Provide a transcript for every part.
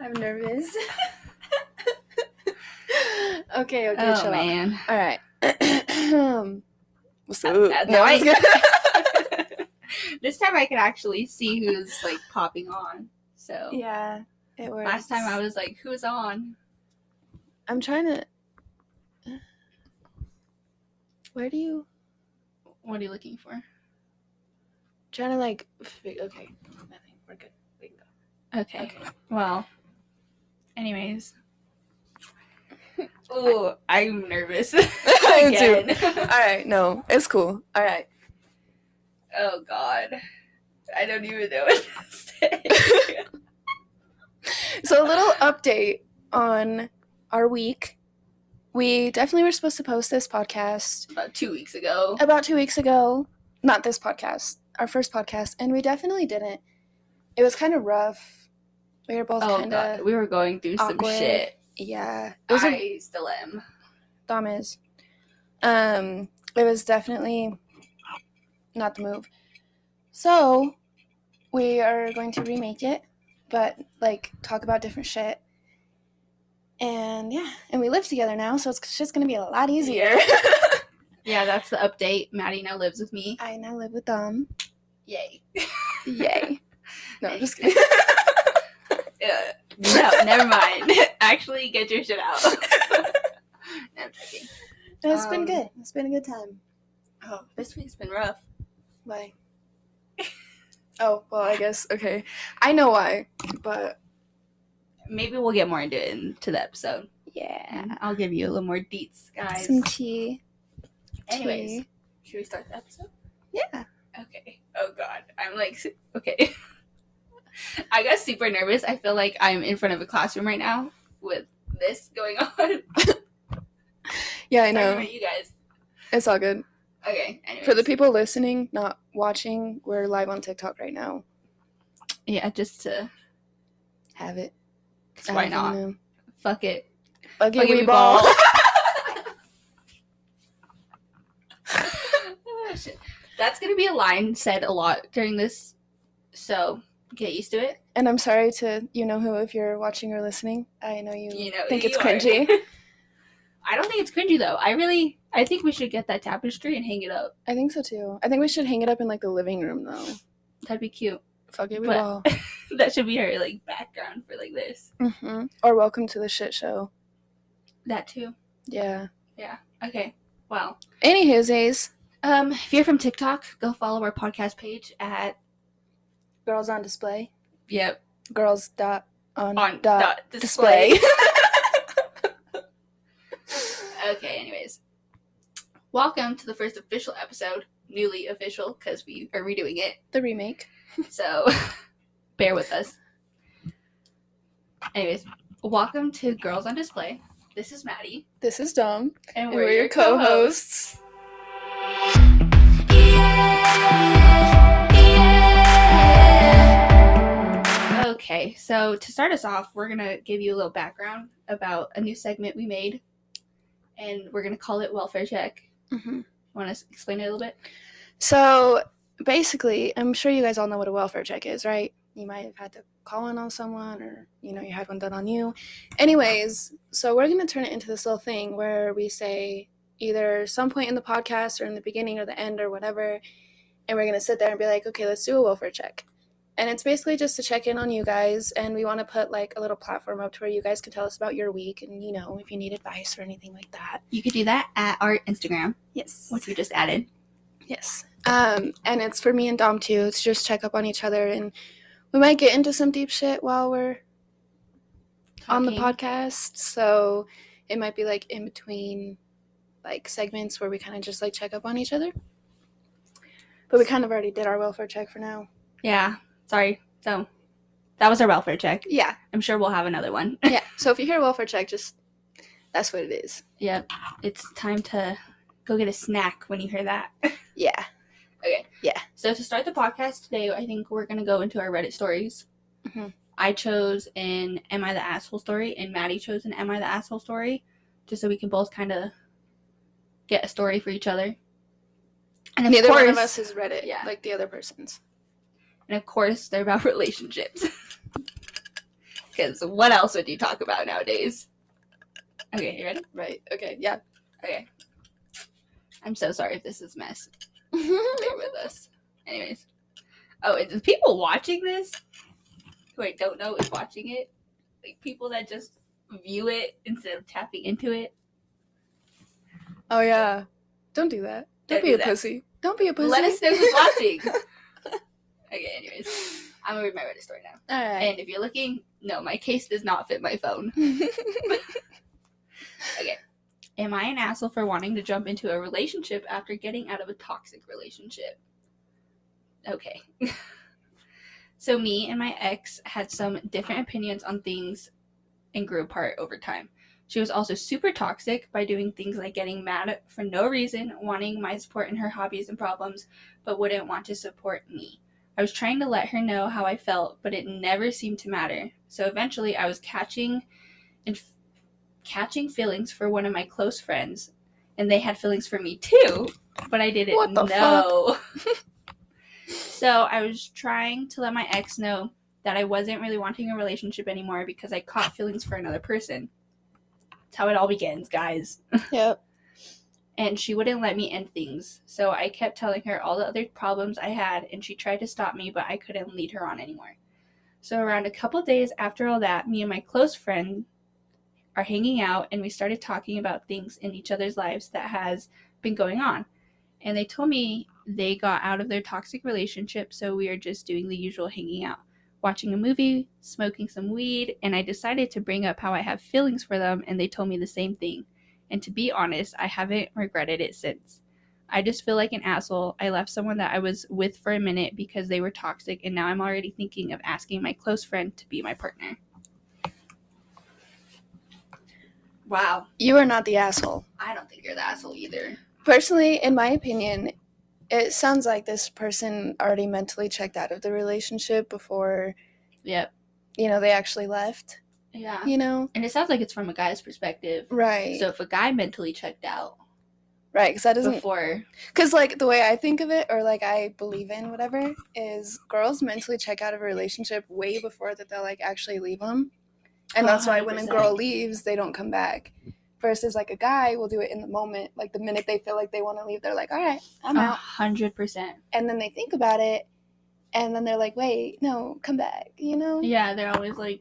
I'm nervous. okay, okay, Oh chill out. man. All right. What's up? uh, no, I- this time I can actually see who's like popping on. So yeah, it works. last time I was like, who's on? I'm trying to. Where do you? What are you looking for? Trying to like. Okay, nothing. We're good. We can go. Okay. Okay. Well. Anyways. Ooh, I'm nervous. Me too. All right, no, it's cool. All right. oh God. I don't even know what to say. So a little update on our week. We definitely were supposed to post this podcast About two weeks ago. about two weeks ago. Not this podcast, our first podcast, and we definitely didn't. It was kind of rough. We were both Oh kind of we were going through some shit. yeah. It was a I still am. Dom is. Um, it was definitely not the move. So we are going to remake it, but like talk about different shit. And yeah, and we live together now, so it's just gonna be a lot easier. Yeah, that's the update. Maddy now lives with me. I now live with Dom. Yay. Yay. No, I'm just kidding. Yeah. No, never mind. Actually, get your shit out. no, I'm joking. it's been Um, good. It's been a good time. Oh, this week's been rough. Why? oh, well, I guess okay. I know why, but Maybe we'll get more into it into the episode. yeah. I'll give you a little more deets, guys. Some tea. Anyways, tea. should we start the episode? Yeah. Okay. Oh God, I'm like okay. I got super nervous. I feel like I'm in front of a classroom right now with this going on. Yeah, I know. about you guys. It's all good. Okay. Anyways. For the people listening, not watching, we're live on TikTok right now. yeah, just to Have it. why not? don't. Fuck it. Fuck it, we we ball. ball. Oh. That's gonna be a line said a lot during this, so get used to it. and I'm sorry to you know who if you're watching or listening. I know you, You know, think it's you cringy. I don't think it's cringy though. I really, I think we should get that tapestry and hang it up. I think so too. I think we should hang it up in like the living room though. That'd be cute. Fuck it, we ball. that should be our like background for like this. hmm Or welcome to the shit show. That too. Yeah. Yeah. Okay. Well, Anywho's, A's. um, if you're from TikTok, go follow our podcast page at Girls on display. yep Girls dot on, on dot, dot display. display. okay. Anyways, welcome to the first official episode, newly official because we are redoing it. the remake. So bear with us. Anyways, welcome to Girls on Display. This is Maddy, This is Dom. and And we're, your co-hosts. Okay, so to start us off, we're gonna give you a little background about a new segment we made, and we're gonna call it Welfare Check. hmm Want to explain it a little bit? So basically, I'm sure you guys all know what a welfare check is, right? You might have had to call in on someone, or you know, you had one done on you. Anyways, so we're gonna turn it into this little thing where we say either some point in the podcast or in the beginning or the end or whatever, and we're gonna sit there and be like, okay, let's do a welfare check. And it's basically just to check in on you guys, and we want to put like a little platform up to where you guys can tell us about your week, and you know, if you need advice or anything like that. You could do that at our Instagram, Yes. which we just added. Yes. Um, and it's for me and Dom too. It's just check up on each other, and we might get into some deep shit while we're on the podcast. So it might be like in between, like segments where we kind of just like check up on each other. But we kind of already did our welfare check for now. Yeah, sorry. So that was our welfare check. Yeah, I'm sure we'll have another one. yeah. So if you hear welfare check, just that's what it is. yep, it's time to go get a snack when you hear that. Yeah. Okay. Yeah. So to start the podcast today, I think we're gonna go into our Reddit stories. Mhm. I chose an "Am I the asshole?" story, and Maddy chose an "Am I the asshole?" story, just so we can both kind of get a story for each other. And of Neither course, one of us has read it, Yeah. like the other person's. And of course, they're about relationships. Because what else would you talk about nowadays? Okay, you ready? Right. Okay. Yeah. Okay. I'm so sorry if this is mess. Bear with us. Anyways. Oh, the people watching this who I don't know is watching it. Like people that just view it instead of tapping into it. oh yeah. Don't do that. Don't, Don't be do a that. pussy. Don't be a pussy. Let us know who's watching. okay, anyways. I'm gonna read my Reddit story now. All right. And if you're looking, no, my case does not fit my phone. Okay. Am I an asshole for wanting to jump into a relationship after getting out of a toxic relationship? Okay. so, me and my ex had some different opinions on things and grew apart over time. She was also super toxic by doing things like getting mad for no reason, wanting my support in her hobbies and problems, but wouldn't want to support me. I was trying to let her know how I felt, but it never seemed to matter. So eventually I was catching and f- catching feelings for one of my close friends, and they had feelings for me too, but I didn't What the know. so I was trying to let my ex know that I wasn't really wanting a relationship anymore because I caught feelings for another person. That's how it all begins, guys. yep. And she wouldn't let me end things. So I kept telling her all the other problems I had, and she tried to stop me, but I couldn't lead her on anymore. So around a couple days after all that, me and my close friend are hanging out, and we started talking about things in each other's lives that has been going on. And they told me they got out of their toxic relationship, so we are just doing the usual hanging out watching a movie, smoking some weed, and I decided to bring up how I have feelings for them, and they told me the same thing. And to be honest, I haven't regretted it since. I just feel like an asshole. I left someone that I was with for a minute because they were toxic, and now I'm already thinking of asking my close friend to be my partner. Wow. You are not the asshole. I don't think you're the asshole either. Personally, in my opinion, it sounds like this person already mentally checked out of the relationship before, Yep. you know, they actually left. Yeah. You know? And it sounds like it's from a guy's perspective. Right. So if a guy mentally checked out right. Because that doesn't. before, Because, like, the way I think of it, or like I believe in, whatever, is girls mentally check out of a relationship way before that they'll, like, actually leave them. And Oh, that's why when a oh, girl leaves, they don't come back. Versus, like, a guy will do it in the moment. Like, the minute they feel like they want to leave, they're like, all right, I'm a out. hundred percent. And then they think about it, and then they're like, wait, no, come back, you know? Yeah, they're always like,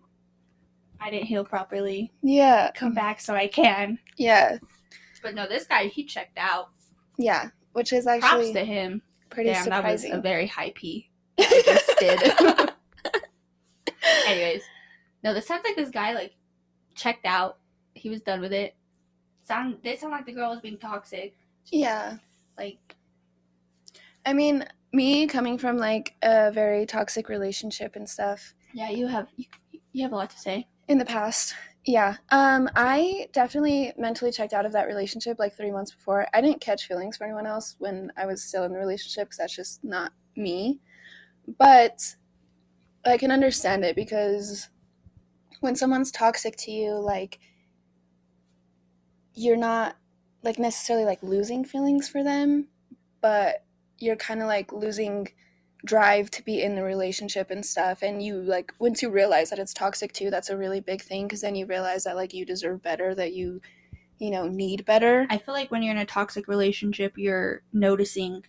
I didn't heal properly. Yeah. Come back so I can. Yeah. But no, this guy he checked out. Yeah. Which is actually Props to him. pretty Damn, that was surprising. a very high P. I just did. Anyways, no, this sounds like this guy like checked out. He was done with it. Sound did sound like the girl was being toxic. yeah. Like I mean, me coming from like a very toxic relationship and stuff yeah, you have you, you have a lot to say. In the past. Yeah. Um I definitely mentally checked out of that relationship like 3 months before. I didn't catch feelings for anyone else when I was still in the relationship cuz that's just not me. But I can understand it because when someone's toxic to you like you're not like necessarily like losing feelings for them, but you're kind of like losing drive to be in the relationship and stuff and you like once you realize that it's toxic too that's a really big thing because then you realize that like you deserve better that you you know need better. I feel like when you're in a toxic relationship, you're noticing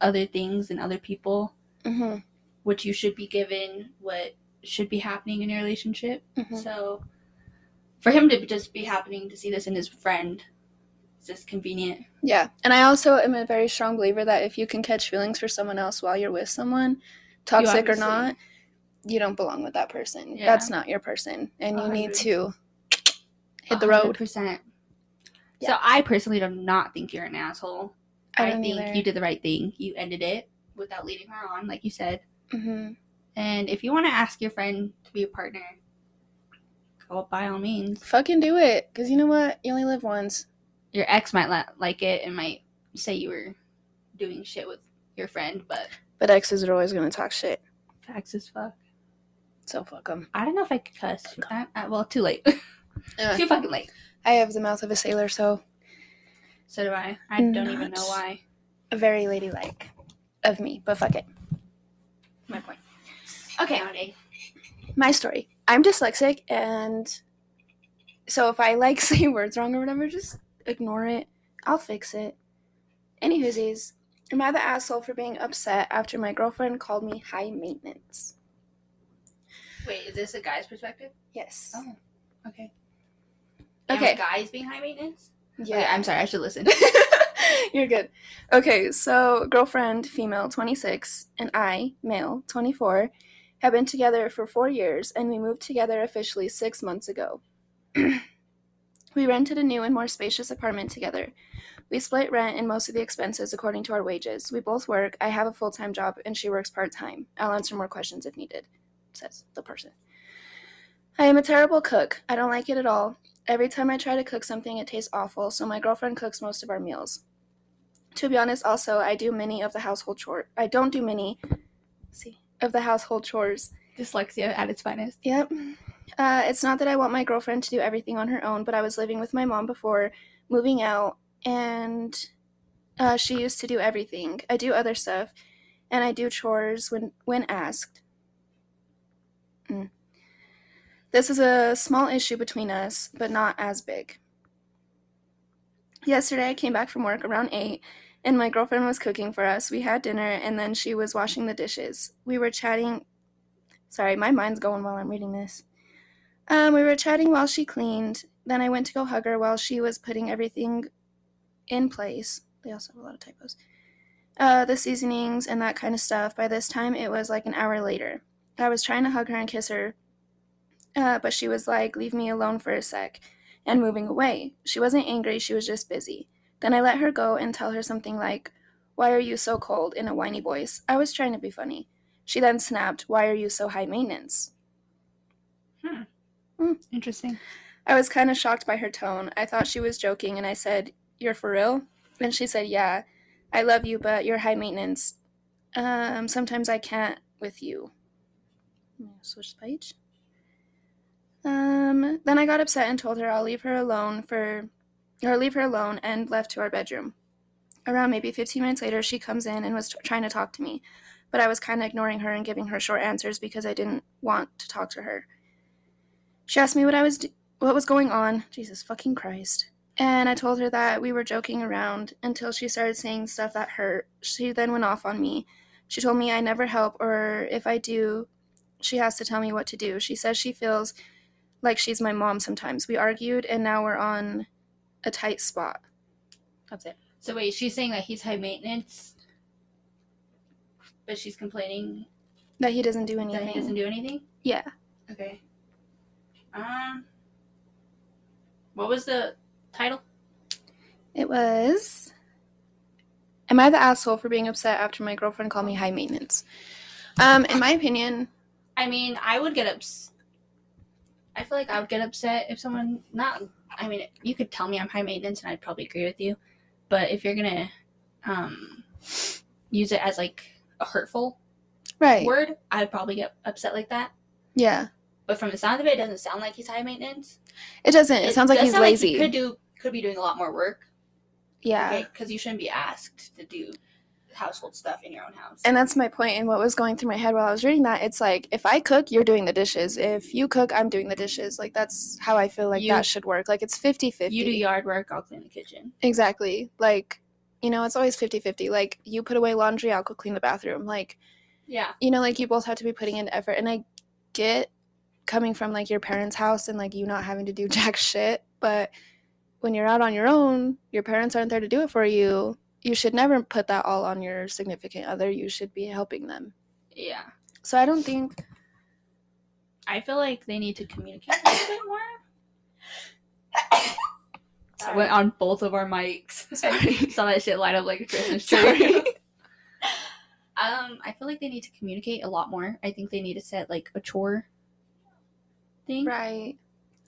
other things and other people, hmm which you should be given what should be happening in your relationship. hmm So for him to just be happening to see this in his friend, it's just convenient. yeah and i also am a very strong believer that if you can catch feelings for someone else while you're with someone toxic or not you don't belong with that person Yeah. that's not your person and you A need to hit the road percent. Yeah. So I personally do not think you're an asshole. I I, think either. you did the right thing. You ended it without leading her on, like you said. hmm And if you want to ask your friend to be a partner, go by all means. fucking do it because you know what you only live once Your ex might not like it and might say you were doing shit with your friend, but but exes are always going to talk shit facts as fuck. so fuck them I don't know if I could cuss. I, I, well, too late. Uh, too fucking late. i have the mouth of a sailor so So do I. I don't even know Nuts. why. very ladylike of me, but fuck it. My point. Okay, Monday. My story. I'm dyslexic, and so if I like say words wrong or whatever, just ignore it. I'll fix it. Anywhoosies, am I the asshole for being upset after my girlfriend called me high maintenance? Wait, is this a guy's perspective? Yes. Oh, okay. Okay. Guys being high maintenance? Yeah. Okay, I'm sorry, I should listen. You're good. Okay, so girlfriend, female, 26, and I, male, 24, have been together for four years, and we moved together officially six months ago. we rented a new and more spacious apartment together. We split rent and most of the expenses according to our wages. We both work. I have a full time job, and she works part time. I'll answer more questions if needed, says the person. I am a terrible cook. I don't like it at all. Every time I try to cook something, it tastes awful, so my girlfriend cooks most of our meals. To be honest, also, I do many of the household chores. I don't do many, see, of the household chores. Dyslexia at its finest. Yep. Uh, it's not that I want my girlfriend to do everything on her own, but I was living with my mom before moving out, and uh, she used to do everything. I do other stuff, and I do chores when when asked. Mm. This is a small issue between us, but not as big. Yesterday, I came back from work around 8, and my girlfriend was cooking for us. We had dinner, and then she was washing the dishes. We were chatting. Sorry, my mind's going while I'm reading this. Um, we were chatting while she cleaned. Then I went to go hug her while she was putting everything in place. They also have a lot of typos. Uh, the seasonings and that kind of stuff. By this time, it was like an hour later. I was trying to hug her and kiss her, uh, but she was like, Leave me alone for a sec, and moving away. She wasn't angry, she was just busy. Then I let her go and tell her something like, Why are you so cold? in a whiny voice. I was trying to be funny. She then snapped, Why are you so high maintenance? Interesting. I was kind of shocked by her tone. I thought she was joking, and I said, You're for real? And she said, Yeah. I love you, but you're high maintenance. Um, sometimes I can't with you. Switch the page. Um, then I got upset and told her I'll leave her alone for, or leave her alone, and left to our bedroom. Around maybe 15 minutes later, she comes in and was t- trying to talk to me, but I was kind of ignoring her and giving her short answers because I didn't want to talk to her. She asked me what I was d- what was going on. Jesus fucking Christ. And I told her that we were joking around until she started saying stuff that hurt. She then went off on me. She told me I never help, or if I do, she has to tell me what to do. She says she feels like she's my mom sometimes. We argued, and now we're on a tight spot. That's it. So wait, she's saying that he's high maintenance, but she's complaining That he doesn't do anything. that he doesn't do anything. yeah. Okay. Um. What was the title? It was. Am I the asshole for being upset after my girlfriend called me high maintenance? Um, in my opinion, I mean, I would get upset. I feel like I would get upset if someone not. I mean, you could tell me I'm high maintenance, and I'd probably agree with you. But if you're gonna um, use it as like a hurtful right? word, I'd probably get upset like that. Yeah, But from the sound of it, it doesn't sound like he's high maintenance. it doesn't. It, sounds like he's lazy. he could do could be doing a lot more work. yeah, Because you shouldn't be asked to do household stuff in your own house. and that's my point. And what was going through my head while I was reading that, it's like if I cook, you're doing the dishes. If you cook, I'm doing the dishes. Like that's how I feel like You- that should work. Like it's 50-50. you do yard work, I'll clean the kitchen. exactly. Like you know, it's always 50-50. Like you put away laundry, I'll go clean the bathroom. Like Yeah. you know, like you both have to be putting in effort. And I get coming from like your parents' house and like you not having to do jack shit, but when you're out on your own, your parents aren't there to do it for you. You should never put that all on your significant other. You should be helping them. Yeah. So I don't think I feel like they need to communicate a little bit more. I went on both of our mics. Sorry. Saw that shit light up like a Christmas tree. Um, I feel like they need to communicate a lot more. I think they need to set like a chore thing. right.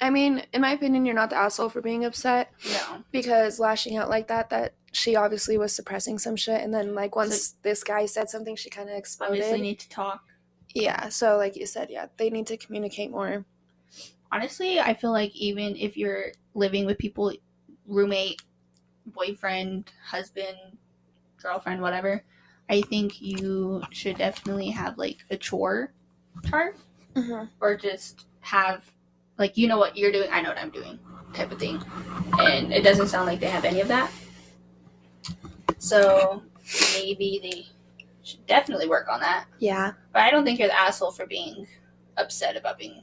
I mean, in my opinion, you're not the asshole for being upset No. because lashing out like that, that she obviously was suppressing some shit. And then, like, once this guy said something, she kind of exploded. Obviously need to talk. Yeah, so like you said, yeah, they need to communicate more. honestly, I feel like even if you're living with people, roommate, boyfriend, husband, girlfriend, whatever, I think you should definitely have like a chore chart Mm-hmm. or just have like you know what you're doing, I know what I'm doing type of thing. And it doesn't sound like they have any of that. So maybe they should definitely work on that. Yeah. But I don't think you're the asshole for being upset about being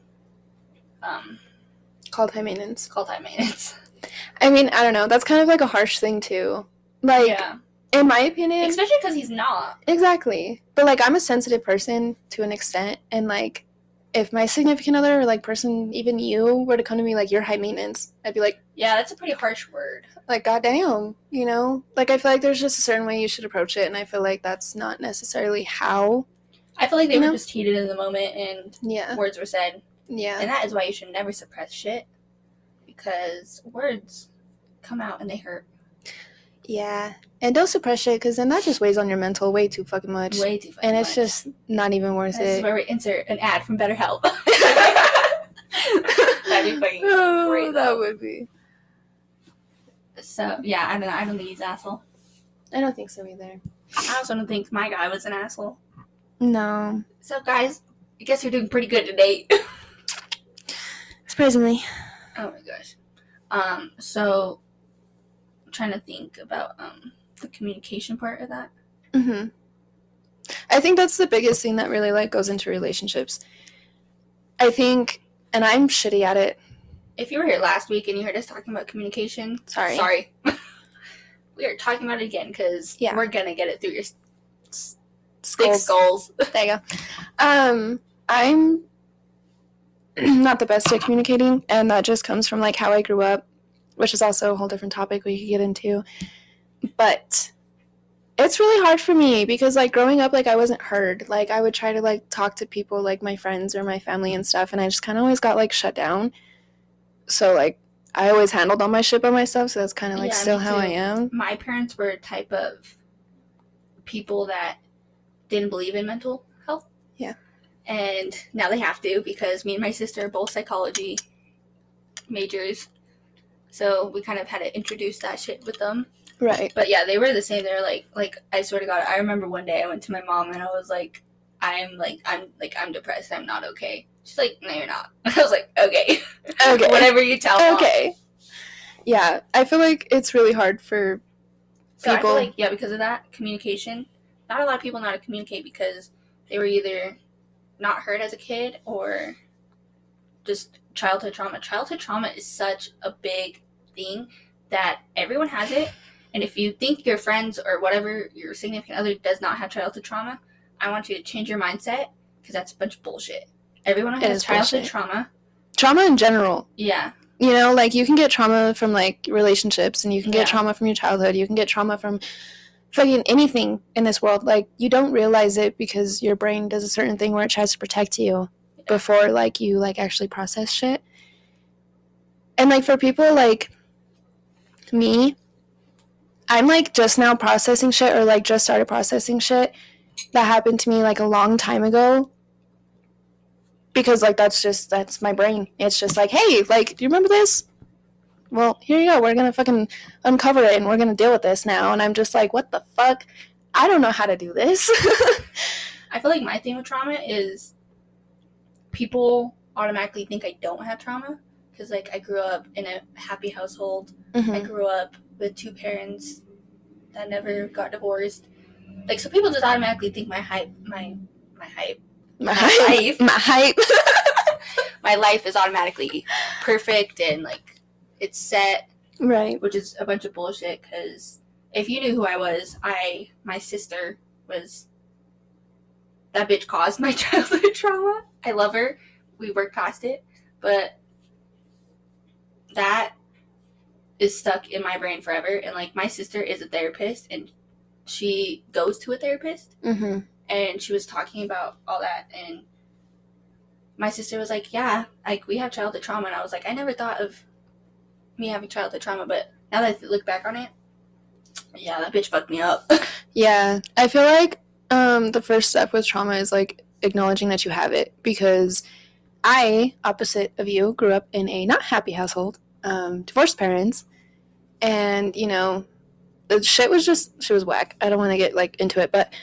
um, Called high maintenance. called high maintenance. I mean, I don't know. That's kind of like a harsh thing too. Like, yeah, in my opinion, especially because he's not. exactly. But like, I'm a sensitive person to an extent, and like, if my significant other or like person, even you, were to come to me like you're high maintenance, I'd be like, Yeah, that's a pretty harsh word. like goddamn, you know. Like, I feel like there's just a certain way you should approach it, and I feel like that's not necessarily how. I feel like they were know? just heated in the moment and Yeah. words were said. Yeah. And that is why you should never suppress shit. Because words come out and they hurt Yeah. And don't suppress it, because then that just weighs on your mental way too fucking much. way too fucking and it's much. just not even worth This is where we insert an ad from BetterHelp. That'd be fucking Oh, great. that though. would be. So yeah, I don't know. I don't think he's an asshole. I don't think so either. I also don't think my guy was an asshole. No. So guys, I guess you're doing pretty good today. Surprisingly. oh my gosh. Um. So, trying to think about um the communication part of that. hmm I think that's the biggest thing that really like goes into relationships. I think, and I'm shitty at it. If you were here last week and you heard us talking about communication, Sorry. sorry. we are talking about it again because Yeah. we're gonna get it through your s- s- thick Skulls. skulls. There you go. Um, I'm not the best at communicating, and that just comes from like how I grew up, which is also a whole different topic we could get into. But it's really hard for me because like growing up, like I wasn't heard. Like I would try to like talk to people, like my friends or my family and stuff, and I just kind of always got like shut down. So like I always handled all my shit by myself, so that's kind of like Yeah, still how I am. my parents were a type of people that didn't believe in mental health. Yeah. And now they have to because me and my sister are both psychology majors. So we kind of had to introduce that shit with them. Right. But yeah, they were the same. They were like like I swear to God, I remember one day I went to my mom and I was like, I'm like I'm like I'm depressed, I'm not okay. She's like, No, you're not. I was like, Okay. Okay. Whatever you tell mom. Okay. Yeah, I feel like it's really hard for So people. like yeah, because of that communication, not a lot of people know how to communicate because they were either not heard as a kid or just childhood trauma. Childhood trauma is such a big thing that everyone has it, and if you think your friends or whatever your significant other does not have childhood trauma, I want you to change your mindset because that's a bunch of bullshit. Everyone has childhood bullshit. trauma. trauma in general. Yeah, You know, like you can get trauma from like relationships and you can get Yeah. trauma from your childhood. You can get trauma from fucking anything in this world. Like you don't realize it because your brain does a certain thing where it tries to protect you before like you like actually process shit. And like for people like me, I'm like just now processing shit or like just started processing shit that happened to me like a long time ago. Because like that's just that's my brain. It's just like, hey, like, do you remember this? Well, here you go. We're gonna fucking uncover it and we're gonna deal with this now. And I'm just like, what the fuck? I don't know how to do this. I feel like my thing with trauma is people automatically think I don't have trauma because like I grew up in a happy household. I Mhm. grew up with two parents that never got divorced. Like so people just automatically think my hype my my hype My my hype. life My hype. my life is automatically perfect and like it's set right. which is a bunch of bullshit because if you knew who I was, I my sister was that bitch caused my childhood trauma. I love her. We worked past it, but that is stuck in my brain forever. And like my sister is a therapist and she goes to a therapist Mm-hmm. and she was talking about all that and my sister was like yeah like we have childhood trauma and i was like i never thought of me having childhood trauma but now that i look back on it yeah that bitch fucked me up Yeah. I feel like um, the first step with trauma is like acknowledging that you have it because I, opposite of you, grew up in a not happy household, um, divorced parents, and you know, the shit was just she was whack. I don't want to get like into it, but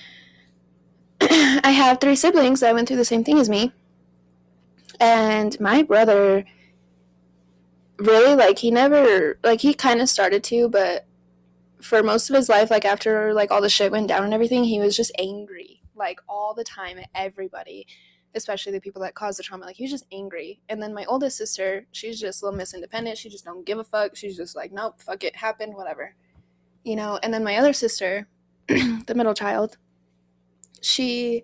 I have three siblings that went through the same thing as me, And my brother really like he never like he kind of started to, but for most of his life like after like all the shit went down and everything, he was just angry like all the time at everybody, especially the people that caused the trauma. Like he was just angry. And then my oldest sister, she's just a little miss independent. She just don't give a fuck. She's just like, nope, fuck it, happened, whatever. You know, and then my other sister, the middle child, she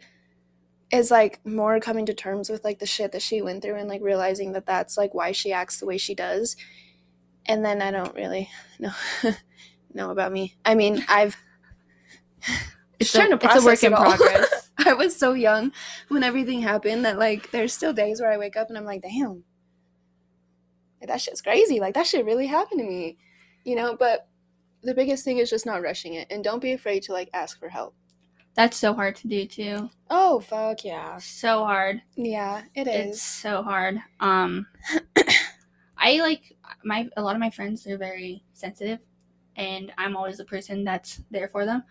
is like more coming to terms with like the shit that she went through and like realizing that that's like why she acts the way she does. And then I don't really know know about me. I mean, I've It's, trying a, to it's a work process in progress. I was so young when everything happened that like there's still days where I wake up and I'm like, damn, like, that shit's crazy. Like that shit really happened to me, you know. But the biggest thing is just not rushing it and don't be afraid to like ask for help. That's so hard to do too. Oh fuck yeah, So hard. yeah, it It's so hard. Um, I like my a lot of my friends. They're very sensitive, and I'm always the person that's there for them.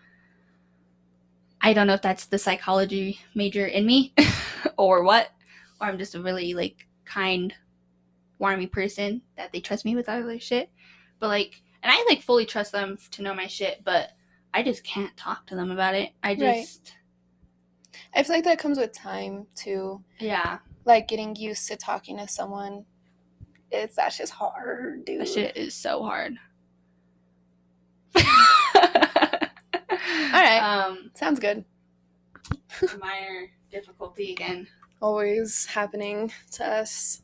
I don't know if that's the psychology major in me, or what, or I'm just a really like kind, warmy person that they trust me with all their shit. But like, and I like fully trust them to know my shit, but I just can't talk to them about it. I Right. just, I feel like that comes with time too. yeah, Like getting used to talking to someone. It's that's just hard, dude. That shit is so hard. All right. Um, Sounds good. minor difficulty again. Always happening to us.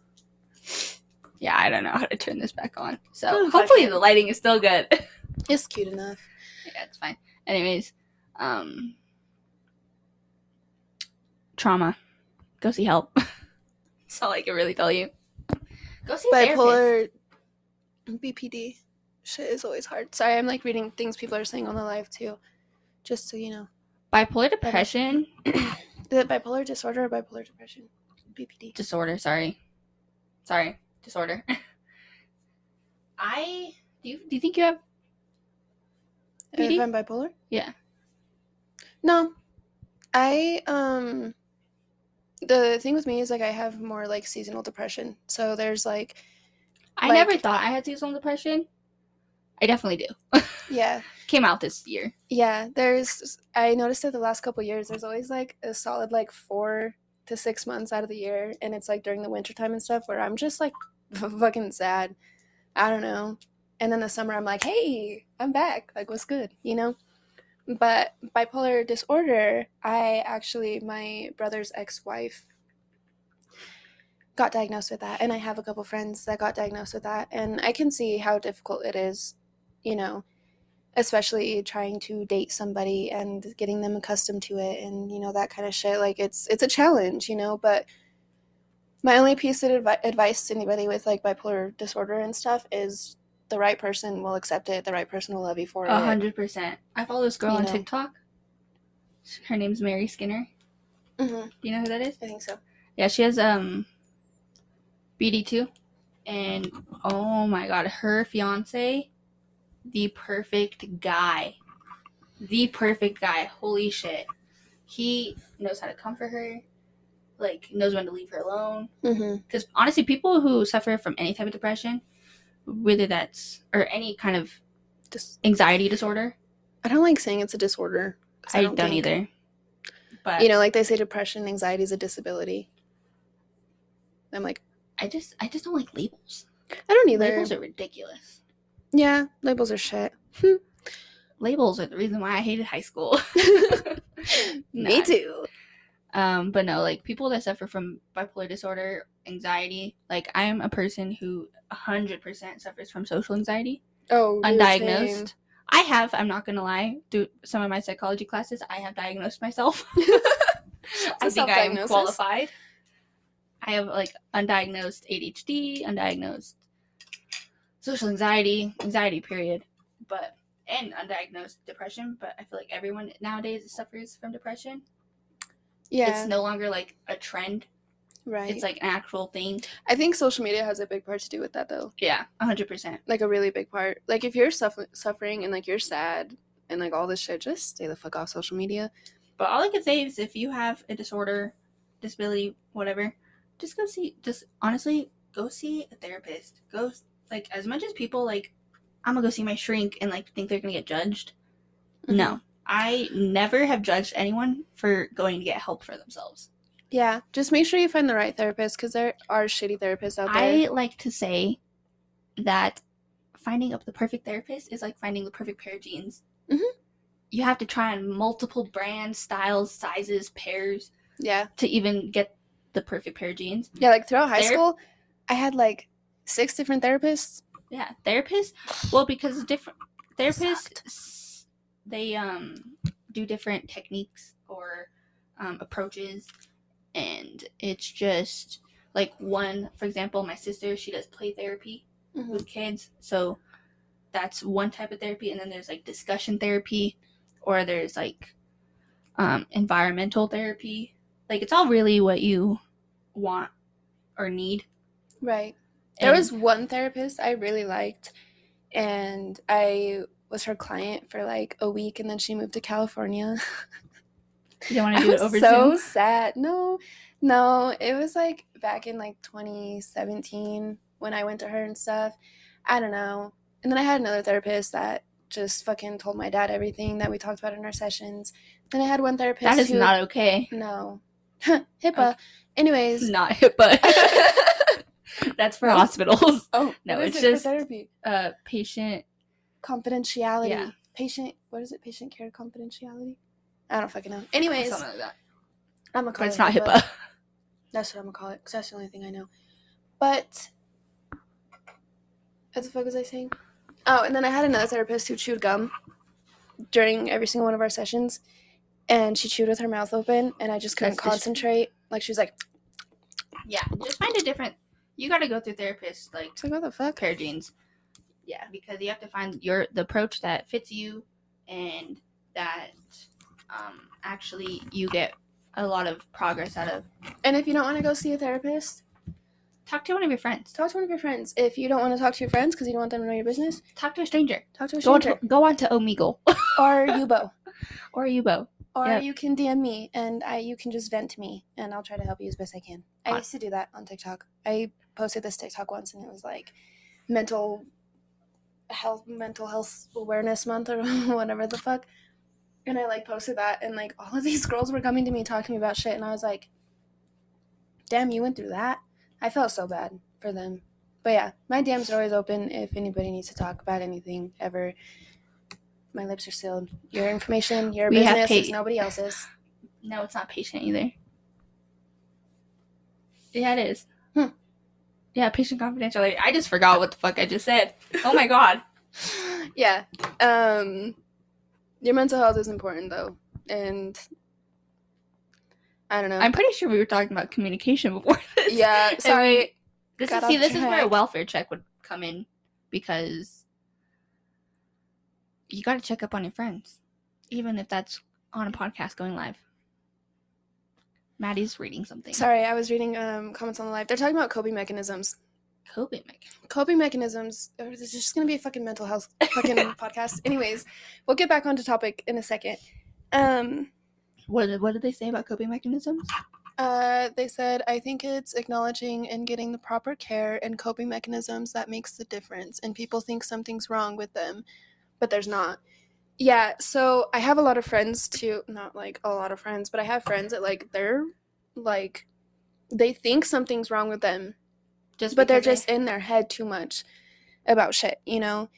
Yeah, I don't know how to turn this back on. So Oh, hopefully the lighting is still good. It's cute enough. Yeah, it's fine. Anyways, um, trauma. Go see help. That's all I can really tell you. Go see a therapist. bipolar BPD shit is always hard. Sorry, I'm like reading things people are saying on the live too, just so you know. Bipolar depression Is it bipolar disorder or bipolar depression? BPD. disorder. Sorry, sorry, disorder. I do. You, do you think you have PD? If I'm bipolar? Yeah. No, I um. The thing with me is like I have more like seasonal depression. So there's like I Like- never thought I had seasonal depression. I definitely do. yeah, Came out this year. Yeah, there's. I noticed it the last couple years. There's always like a solid like four to six months out of the year, and it's like during the wintertime and stuff where I'm just like fucking sad. I don't know. And then the summer, I'm like, hey, I'm back. Like, what's good? You know. But bipolar disorder, I actually my brother's ex-wife got diagnosed with that, and I have a couple friends that got diagnosed with that, and I can see how difficult it is. You know, especially trying to date somebody and getting them accustomed to it and you know that kind of shit like it's it's a challenge you know but my only piece of advi- advice to anybody with like bipolar disorder and stuff is the right person will accept it the right person will love you for A it hundred percent. I follow this girl You on know. TikTok. Her name's Mary Skinner. hmm Do you know who that is? i think so Yeah, she has um BD two, and oh my god, her fiance, the perfect guy, the perfect guy. Holy shit, he knows how to comfort her, like knows when to leave her alone. Mm-hmm. Because honestly, people who suffer from any type of depression, whether that's or any kind of just anxiety disorder, i don't like saying it's a disorder. I, don't, think- either. But you know like they say depression anxiety is a disability i'm like I just I just don't like labels. i don't either Labels are ridiculous. Yeah labels are shit labels are the reason why I hated high school. me too Um, but no, like people that suffer from bipolar disorder, anxiety, like I am a person who 100% suffers from social anxiety, oh undiagnosed. I have, I'm not gonna lie, do some of my psychology classes, I have diagnosed myself. I think I am qualified. I have like undiagnosed ADHD, undiagnosed social anxiety, anxiety period, but and undiagnosed depression. But I feel like everyone nowadays suffers from depression. yeah It's no longer like a trend. right It's like an actual thing. I think social media has a big part to do with that, though. Yeah, hundred percent. Like a really big part. Like if you're suffer- suffering and like you're sad and like all this shit, just stay the fuck off social media. But all I can say is if you have a disorder, disability, whatever, just go see. Just honestly, go see a therapist. Go like as much as people like. I'm gonna go see my shrink and like think they're gonna get judged. Mm-hmm. No, I never have judged anyone for going to get help for themselves. Yeah, just make sure you find the right therapist because there are shitty therapists out there. I like to say that finding up the perfect therapist is like finding the perfect pair of jeans. Mhm. You have to try on multiple brands, styles, sizes, pairs yeah, to even get the perfect pair of jeans. yeah. Like throughout high school, I had like six different therapists. Yeah, therapists. Well, because different therapists, they um do different techniques or um, approaches, and it's just like one. For example, my sister she does play therapy Mhm. with kids, so that's one type of therapy, and then there's like discussion therapy, or there's like um, environmental therapy. Like it's all really what you want or need. Right. There was one therapist I really liked, and I was her client for like a week, and then she moved to California. you don't want to do was it over so Zoom. sad. No, no, it was like back in like 2017 when I went to her and stuff. I don't know. And then I had another therapist that just fucking told my dad everything that we talked about in our sessions. Then I had one therapist That is who not okay. no HIPAA. Anyways, Not HIPAA. That's for hospitals. oh No, it's it just- therapy. Uh, patient. confidentiality. Yeah. Patient, what is it? Patient care confidentiality. I don't fucking know. Anyways, Something like that. I'm call But it's it not HIPAA. That's what I'm gonna call it. Cause that's the only thing I know. But what the fuck was I saying? Oh, and then I had another therapist who chewed gum during every single one of our sessions, and she chewed with her mouth open, and I just couldn't That's concentrate. Like she was like, Yeah, just find a different. You got to go through therapists like "It's like what the fuck?" pair of jeans. Yeah, because you have to find your the approach that fits you, and that um, actually you get a lot of progress out of. And if you don't want to go see a therapist, Talk to one of your friends. talk to one of your friends. If you don't want to talk to your friends because you don't want them to know your business, Talk to a stranger. talk to a Go on stranger to, go on to Omegle or Yubo. or Yubo. Or Yeah. you can DM me and I you can just vent to me and I'll try to help you as best I can. I used to do that on TikTok. I posted this TikTok once and it was like mental health mental health awareness month or whatever the fuck. And I like posted that and like all of these girls were coming to me talking to me about shit and I was like damn you went through that. I felt so bad for them. But yeah, my DMs are always open if anybody needs to talk about anything ever. My lips are sealed. Your information, your We business is pa- nobody else's. No, it's not patient either. Yeah, it is. Hmm. Yeah, patient confidentiality. I just forgot what the fuck I just said. Oh my god. yeah. Um your mental health is important though. And I don't know. I'm pretty sure we were talking about communication before this. yeah, And sorry. This is see, off this is where a welfare check would come in because you got to check up on your friends, even if that's on a podcast going live. Maddy's reading something. Sorry, I was reading um comments on the live. They're talking about coping mechanisms. Coping mechanisms. Coping mechanisms. oh, This is just gonna be a fucking mental health fucking podcast. Anyways, we'll get back onto topic in a second. Um What did, what did they say about coping mechanisms? Uh, they said, I think it's acknowledging and getting the proper care and coping mechanisms that makes the difference. And people think something's wrong with them, but there's not. Yeah, so I have a lot of friends too. Not like a lot of friends, but I have friends that like they're like they think something's wrong with them, Just but they're just in their head too much about shit, you know?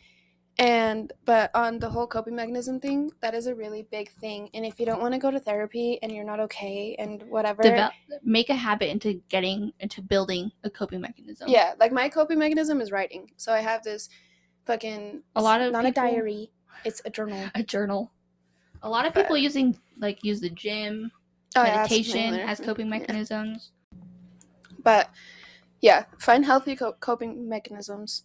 And but on the whole coping mechanism thing, that is a really big thing. And if you don't want to go to therapy and you're not okay and whatever, they develop, make a habit into getting into building a coping mechanism. Yeah, like my coping mechanism is writing. So I have this fucking A lot of not people- a diary, it's a journal. a journal. A lot of people using like use the gym, Oh, meditation similar. as coping Yeah. mechanisms. But yeah, find healthy co- coping mechanisms.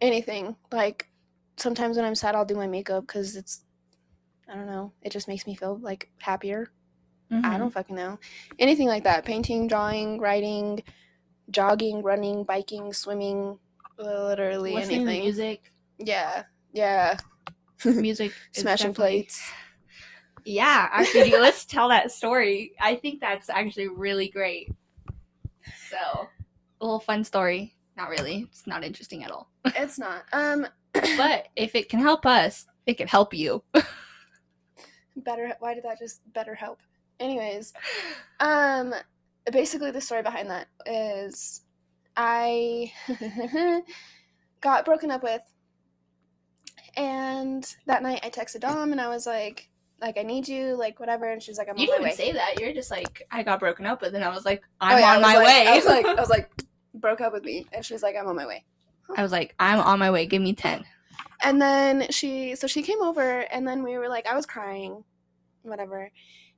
Anything like sometimes when I'm sad, I'll do my makeup because it's I don't know, it just makes me feel like happier. I Mhm. don't fucking know. Anything like that: painting, drawing, writing, jogging, running, biking, swimming, literally Listening to anything. music. Yeah, yeah. Music. Smashing plates. Yeah, actually, let's tell that story. I think that's actually really great. So, a little fun story. Not really. It's not interesting at all. it's not. Um, But if it can help us, it can help you. better. Why did that just better help? Anyways, um, basically the story behind that is I got broken up with, and that night I texted Dom and I was like, like I need you, like whatever, and she's like, I'm on my way. You didn't even way. say that. You're just like, I got broken up with, and I was like, Oh, I'm yeah, on my like- way. I was like, I was like, broke up with me, and she's like, I'm on my way. I was like, I'm on my way. Give me 10. And then she, so she came over, and then we were like, I was crying, whatever.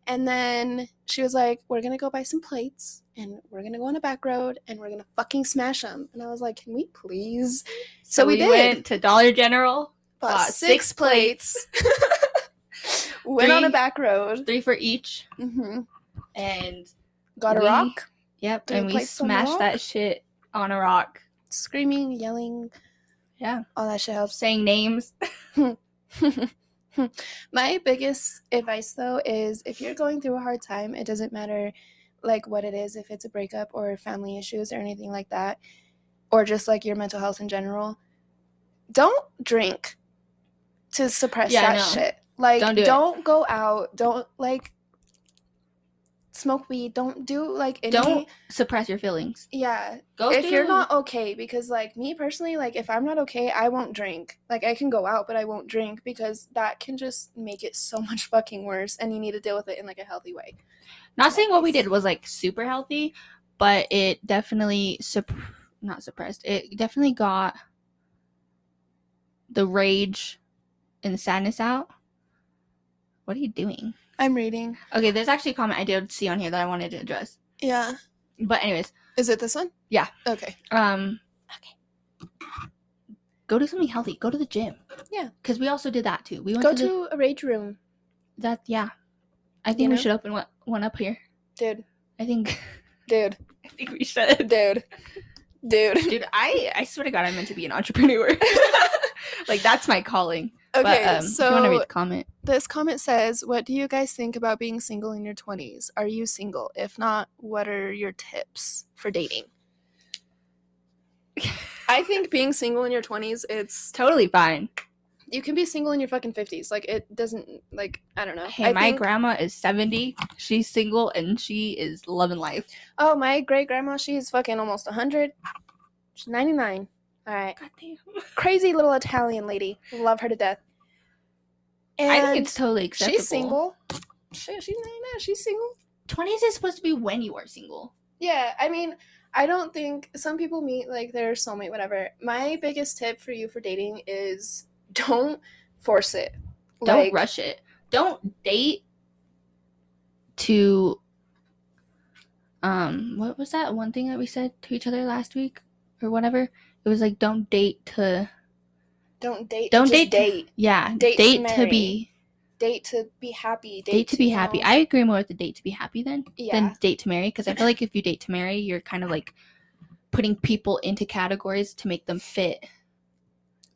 And then she was like, We're gonna go buy some plates, and we're gonna go on a back road, and we're gonna fucking smash them. And I was like, Can we please? So, we, did. went to Dollar General, Bought bought six, six plates. Went on a back road. three for each, hmm and Got a We- rock. yep, Three and we plates on the smashed that shit on a rock. Screaming, yelling, Yeah, all that shit helps. saying names. My biggest advice though is if you're going through a hard time, it doesn't matter like what it is, if it's a breakup or family issues or anything like that, or just like your mental health in general, don't drink to suppress Yeah, that no. shit. Like Don't do don't go out, don't like smoke weed, don't do like any Don't suppress your feelings. yeah, Go if you're not okay because like me personally like if i'm not okay i won't drink like i can go out but i won't drink because that can just make it so much fucking worse and you need to deal with it in like a healthy way Not saying what we did was like super healthy, but it definitely sup- not suppressed. It definitely got the rage and sadness out. What are you doing? i'm reading Okay, there's actually a comment I did see on here that I wanted to address. yeah But anyways, is it this one Yeah. okay um Okay. go do something healthy. Go to the gym. Yeah. Cuz we also did that too. We went go to, the, a rage room that yeah. I think You we know? should open one, one up here. dude I think dude I think we should. dude dude Dude, I I swear to God, I'm meant to be an entrepreneur. like that's my calling. Okay but um, so if you want to read the comment? this comment says what do you guys think about being single in your 20s are you single if not what are your tips for dating i think being single in your 20s it's Totally fine. you can be single in your fucking 50s like it doesn't like i don't know Hey, I my think- grandma is 70. She's single and she is loving life. oh my great grandma she's fucking almost 100 she's 99 all right God damn. crazy little italian lady love her to death and I think it's totally acceptable. she's single Shit, she's 99 she's single 20s is supposed to be when you are single. yeah i mean i don't think some people meet like their soulmate whatever my biggest tip for you for dating is don't force it Don't Like, rush it. Don't date to um what was that one thing that we said to each other last week or whatever? It was like don't date to don't date Don't just date to- date yeah, Date to date to marry. be date to be happy date, to be you happy. I agree more with the date to be happy then yeah than date to marry because I feel like if you date to marry, you're kind of like putting people into categories to make them fit.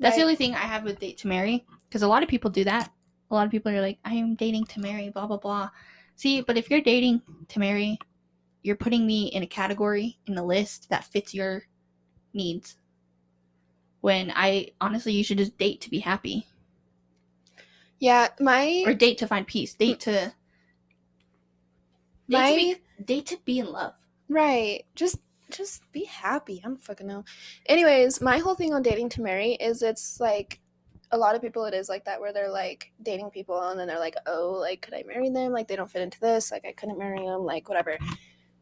That's the only thing I have with date to marry because a lot of people do that. A lot of people are like, I am dating to marry, blah blah blah. See, but if you're dating to marry, you're putting me in a category in the list that fits your needs. When I honestly, you should just date to be happy yeah my or date to find peace, date to date, to, my be, date to be in love. Right. Just just be happy. I'm fucking know. Anyways, my whole thing on dating to marry is it's like a lot of people it is like that where they're like dating people and then they're like, "Oh, like could I marry them? Like they don't fit into this. Like I couldn't marry them. Like whatever."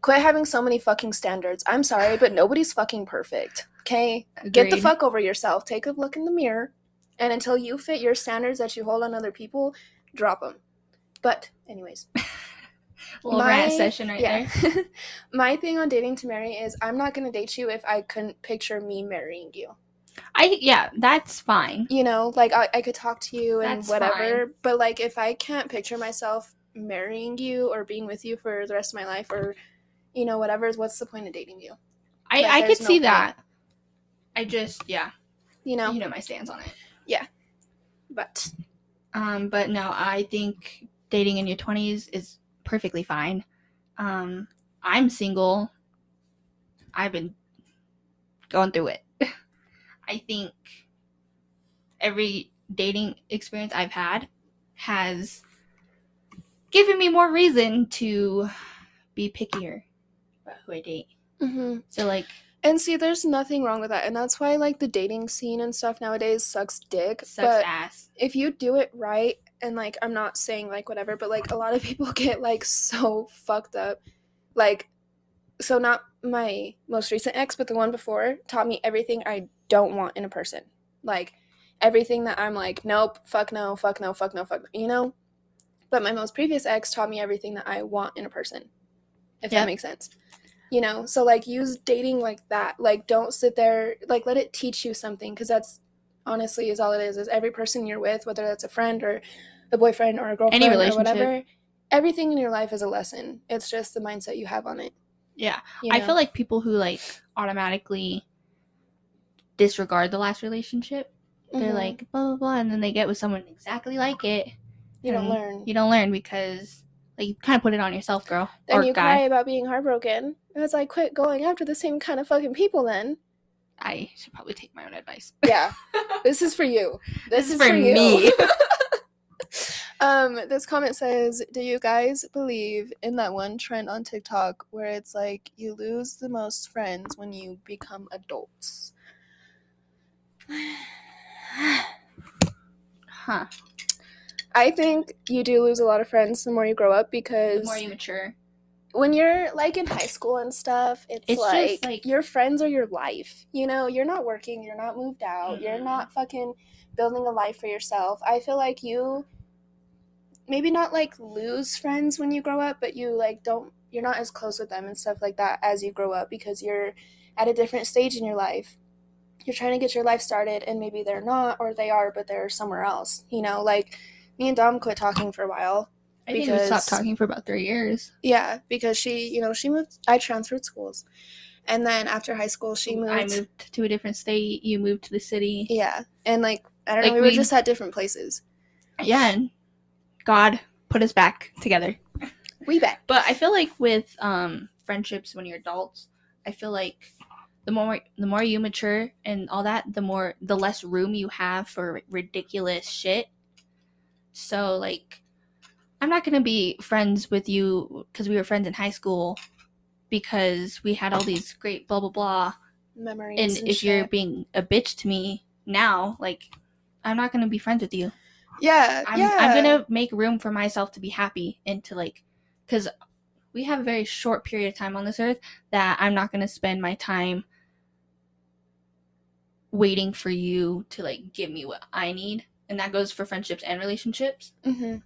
Quit having so many fucking standards. I'm sorry, but nobody's fucking perfect. Okay? Get the fuck over yourself. Take a look in the mirror and until you fit your standards that you hold on other people, drop them. But anyways, little rant my- session right yeah. there. My thing on dating to marry is I'm not going to date you if I couldn't picture me marrying you. I yeah, that's fine. You know, like I, I could talk to you and That's whatever, but like if I can't picture myself marrying you or being with you for the rest of my life or, you know, whatever, what's the point of dating you? I Like, I could no see point. that. I just yeah, You know? you know my stance on it. Yeah. But Um, but no, I think dating in your twenties is perfectly fine. Um, I'm single I've been going through it. I think every dating experience I've had has given me more reason to be pickier about who I date. Mm-hmm. So like And see, there's nothing wrong with that, and that's why like the dating scene and stuff nowadays sucks dick. sucks but ass. if you do it right, and like I'm not saying like whatever, but like a lot of people get like so fucked up, like so not my most recent ex, but the one before taught me everything I don't want in a person, like everything that I'm like nope, fuck no, fuck no, fuck no, fuck no, you know. But my most previous ex taught me everything that I want in a person, if Yep. that makes sense you know so like use dating like that like don't sit there like let it teach you something because that's honestly is all it is is every person you're with whether that's a friend or a boyfriend or a girlfriend or relationship. whatever everything in your life is a lesson it's just the mindset you have on it Yeah. you I feel like people who like automatically disregard the last relationship, they're Mhm. like blah blah blah, and then they get with someone exactly like it. you don't learn You don't learn because like you kind of put it on yourself, girl then or you guy. cry about being heartbroken it's like quit going after the same kind of fucking people then I should probably take my own advice. yeah this is for you this, This is is for, for me. um this comment says do you guys believe in that one trend on tiktok where it's like you lose the most friends when you become adults Huh. i think you do lose a lot of friends the more you grow up because The because more you mature, when you're like in high school and stuff, it's, It's like, like- your friends are your life. You know, you're not working, you're not moved out, you're Mhm. not fucking building a life for yourself. I feel like you maybe not like lose friends when you grow up, but you like don't you're not as close with them and stuff like that as you grow up because you're at a different stage in your life. You're trying to get your life started and maybe they're not or they are but they're somewhere else. You know, like me and Dom quit talking for a while I think we stopped talking for about three years. yeah, because she, you know, she moved. I transferred schools, and then after high school, she moved. I moved to a different state. You moved to the city. Yeah, and like I don't Like, know, we were just at different places. Yeah, and God put us back together. We back. But I feel like with um friendships when you're adults, I feel like the more the more you mature and all that, the more the less room you have for ridiculous shit. So like I'm not going to be friends with you cuz we were friends in high school because we had all these great blah blah blah. Memories. and And, if you're being a bitch to me now, like I'm not going to be friends with you. yeah, I'm, yeah, I'm gonna make room for myself to be happy and to like because we have a very short period of time on this earth that i'm not gonna spend my time waiting for you to like give me what i need. And that goes for friendships and relationships. Hmm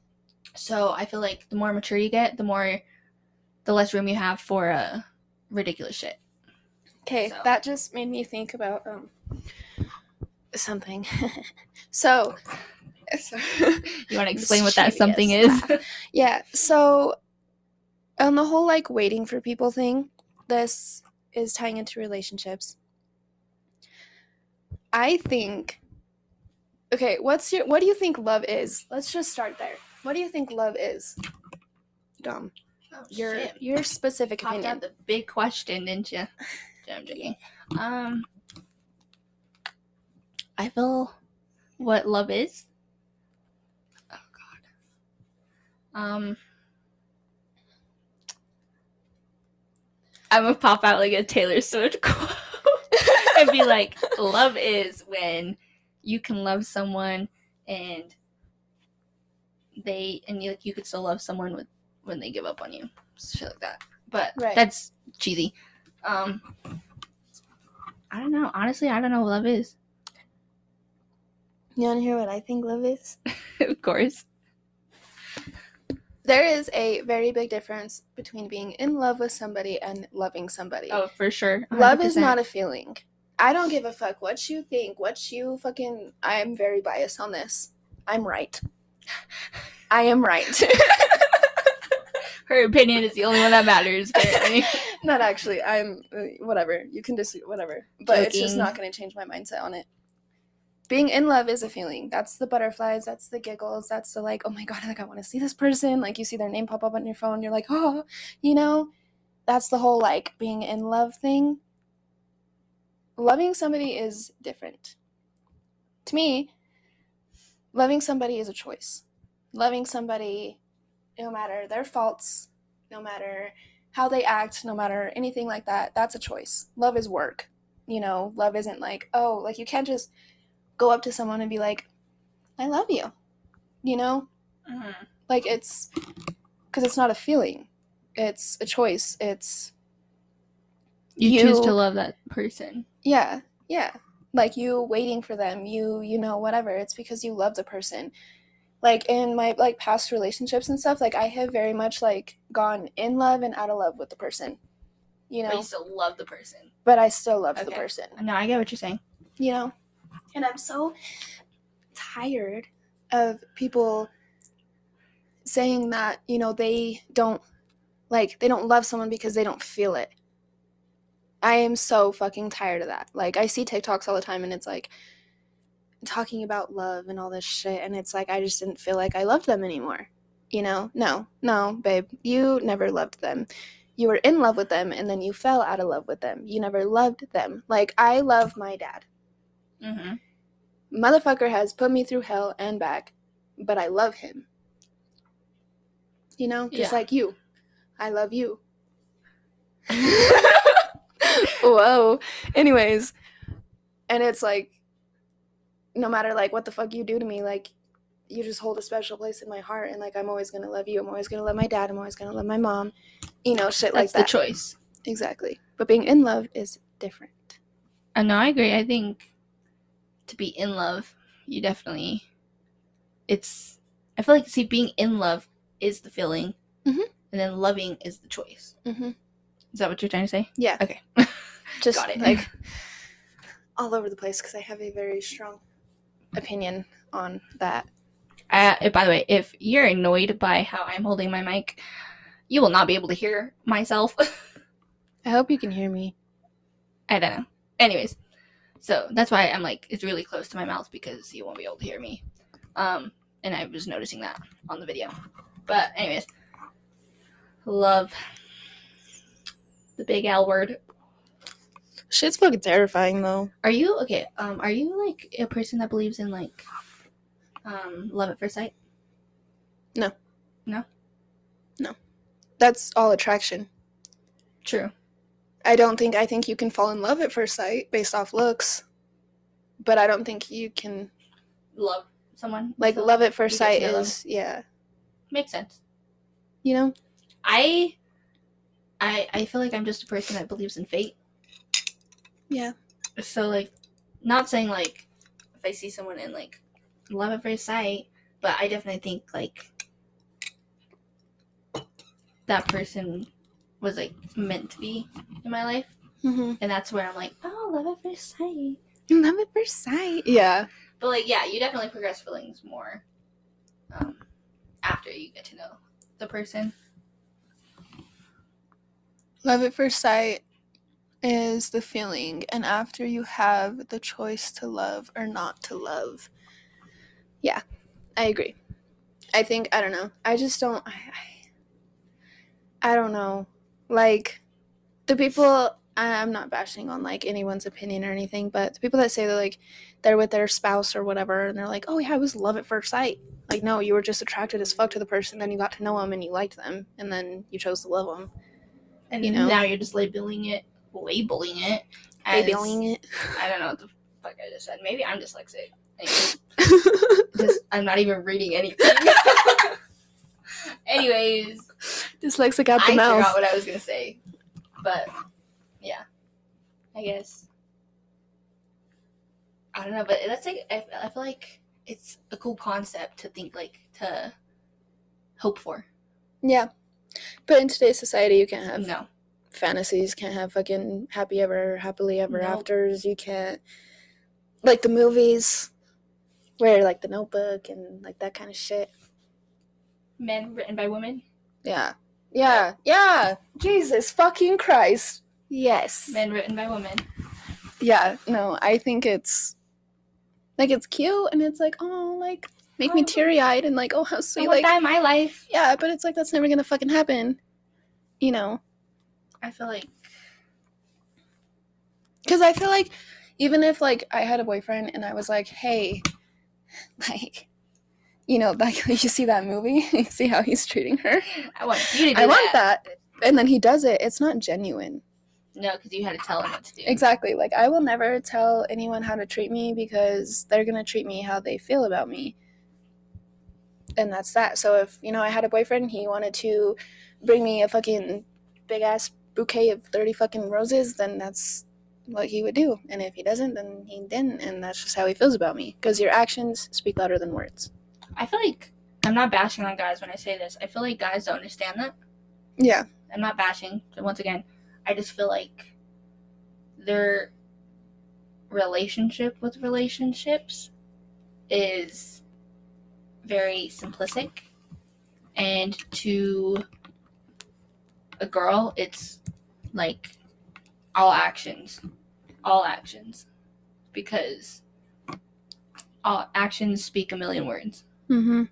so i feel like the more mature you get the more the less room you have for uh, ridiculous shit Okay, So- that just made me think about um something. so, you want to explain what that something is yeah. So, on the whole like waiting for people thing, this is tying into relationships. I think. Okay, what's your what do you think love is? Let's just start there. What do you think love is? Dom, your Shit. your specific popped opinion. out the big question, didn't you? I'm joking. Um, I feel what love is. Oh God. Um, I'm gonna pop out like a Taylor Swift quote and be like, "Love is when you can love someone and they and you like you could still love someone with when they give up on you, shit like that." But Right. that's cheesy. Um, I don't know. Honestly, I don't know what love is. You want to hear what I think love is? of course. There is a very big difference between being in love with somebody and loving somebody. Oh, for sure. Love is not a feeling. I don't give a fuck what you think, what you fucking. I am very biased on this. I'm right. I am right. Her opinion is the only one that matters. Apparently. not actually. I'm uh, whatever. You can just whatever. But it's just not going to change my mindset on it. Being in love is a feeling. That's the butterflies. That's the giggles. That's the like, oh my god, like I want to see this person. Like you see their name pop up on your phone. You're like, oh, you know. That's the whole like being in love thing. loving somebody is different. To me, loving somebody is a choice. Loving somebody, no matter their faults, no matter how they act, no matter anything like that, that's a choice. Love is work. You know, love isn't like, oh, like you can't just go up to someone and be like, I love you. You know? Mhm. Like it's because it's not a feeling, it's a choice. It's You, choose to love that person. yeah yeah like you waiting for them you you know whatever it's because you love the person. Like in my like past relationships and stuff like i have very much like gone in love and out of love with the person you know But you still love the person. but i still love the person. No, I get what you're saying. you know? And i'm so tired of people saying that you know they don't like they don't love someone because they don't feel it i am so fucking tired of that like i see tiktoks all the time and it's like talking about love and all this shit and it's like i just didn't feel like i loved them anymore you know no no babe you never loved them you were in love with them and then you fell out of love with them you never loved them like i love my dad Mm-hmm. motherfucker has put me through hell and back, but I love him. You know, just Yeah. like you. I love you. Whoa. Anyways, and it's like no matter like what the fuck you do to me, like you just hold a special place in my heart and like I'm always going to love you. I'm always going to love my dad. I'm always going to love my mom. You know, shit like That's that. the choice. Exactly. But being in love is different. Uh, no, I agree. I think to be in love, you definitely. It's. I feel like see being in love is the feeling, Mhm. and then loving is the choice. Mhm. Is that what you're trying to say? Yeah. Okay. just Got it. like all over the place because I have a very strong opinion on that. Uh, by the way, if you're annoyed by how I'm holding my mic, you will not be able to hear myself. I hope you can hear me. I don't know. Anyways, so that's why I'm like it's really close to my mouth because you won't be able to hear me. Um, and I was noticing that on the video. But anyways, love the big L word. Shit's fucking terrifying though. Are you okay? Um, are you like a person that believes in like um love at first sight? No. No. No. That's all attraction. True. I don't think I think you can fall in love at first sight based off looks, but I don't think you can Love someone like love at first sight know them. is yeah, makes sense. you know. I I I feel like I'm just a person that believes in fate. Yeah. So like not saying like if I see someone in like love at first sight, but I definitely think like that person was like meant to be in my life. Mm-hmm. And that's where I'm like, oh, love at first sight. Love at first sight. Yeah. But like, yeah, you definitely progress feelings more um, after you get to know the person. Love at first sight is the feeling, and after you have the choice to love or not to love. Yeah, I agree. I think I don't know. I just don't. I, I, I don't know. Like the people. I- I'm not bashing on like anyone's opinion or anything, but the people that say that like they're with their spouse or whatever, and they're like, "Oh yeah, it was love at first sight." Like, no, you were just attracted as fuck to the person, then you got to know them and you liked them, and then you chose to love them. And You know? now you're just labeling it, labeling it, as, Labeling it. I don't know what the fuck I just said. Maybe I'm dyslexic. Anyways, just I'm not even reading anything. Anyways, Dyslexic out I the mouth. forgot what I was gonna say, but yeah, I guess I don't know. But that's like I, I feel like it's a cool concept to think like to hope for. Yeah. But in today's society, you can't have No, fantasies, can't have fucking happy ever, happily ever Nope. afters. You can't, like the movies, where like the notebook and like that kind of shit. men written by women, Yeah. Yeah. Yeah. Jesus fucking Christ. Yes. men written by women. Yeah. No, I think it's like it's cute and it's like, oh, like make me Oh. teary eyed and like, oh, how sweet. want Like, that in my life. yeah, but it's like that's never gonna fucking happen. You know? I feel like Because I feel like even if like I had a boyfriend and I was like, hey, like, you know, like you see that movie, you see how he's treating her. I want you to do I that. want that, and then he does it. It's not genuine. No, because you had to tell him what to do. Exactly. Like I will never tell anyone how to treat me because they're gonna treat me how they feel about me. And that's that. So if, you know, I had a boyfriend, he wanted to bring me a fucking big ass bouquet of 30 fucking roses, then that's what he would do. And if he doesn't, then he didn't. And that's just how he feels about me. Because your actions speak louder than words. I feel like I'm not bashing on guys when I say this. I feel like guys don't understand that. Yeah. I'm not bashing. Once again, I just feel like their relationship with relationships is very simplistic. And to a girl, it's like all actions. All actions. Because all actions speak a million words. Mm-hmm.